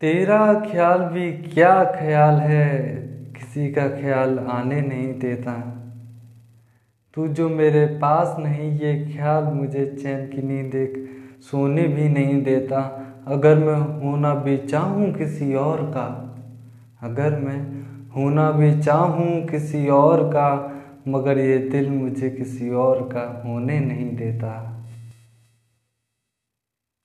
तेरा ख्याल भी क्या ख्याल है? किसी का ख्याल आने नहीं देता। तू जो मेरे पास नहीं, ये ख्याल मुझे चैन की नींद एक सोने भी नहीं देता। अगर मैं होना भी चाहूँ किसी और का, अगर मैं होना भी चाहूँ किसी और का, मगर ये दिल मुझे किसी और का होने नहीं देता।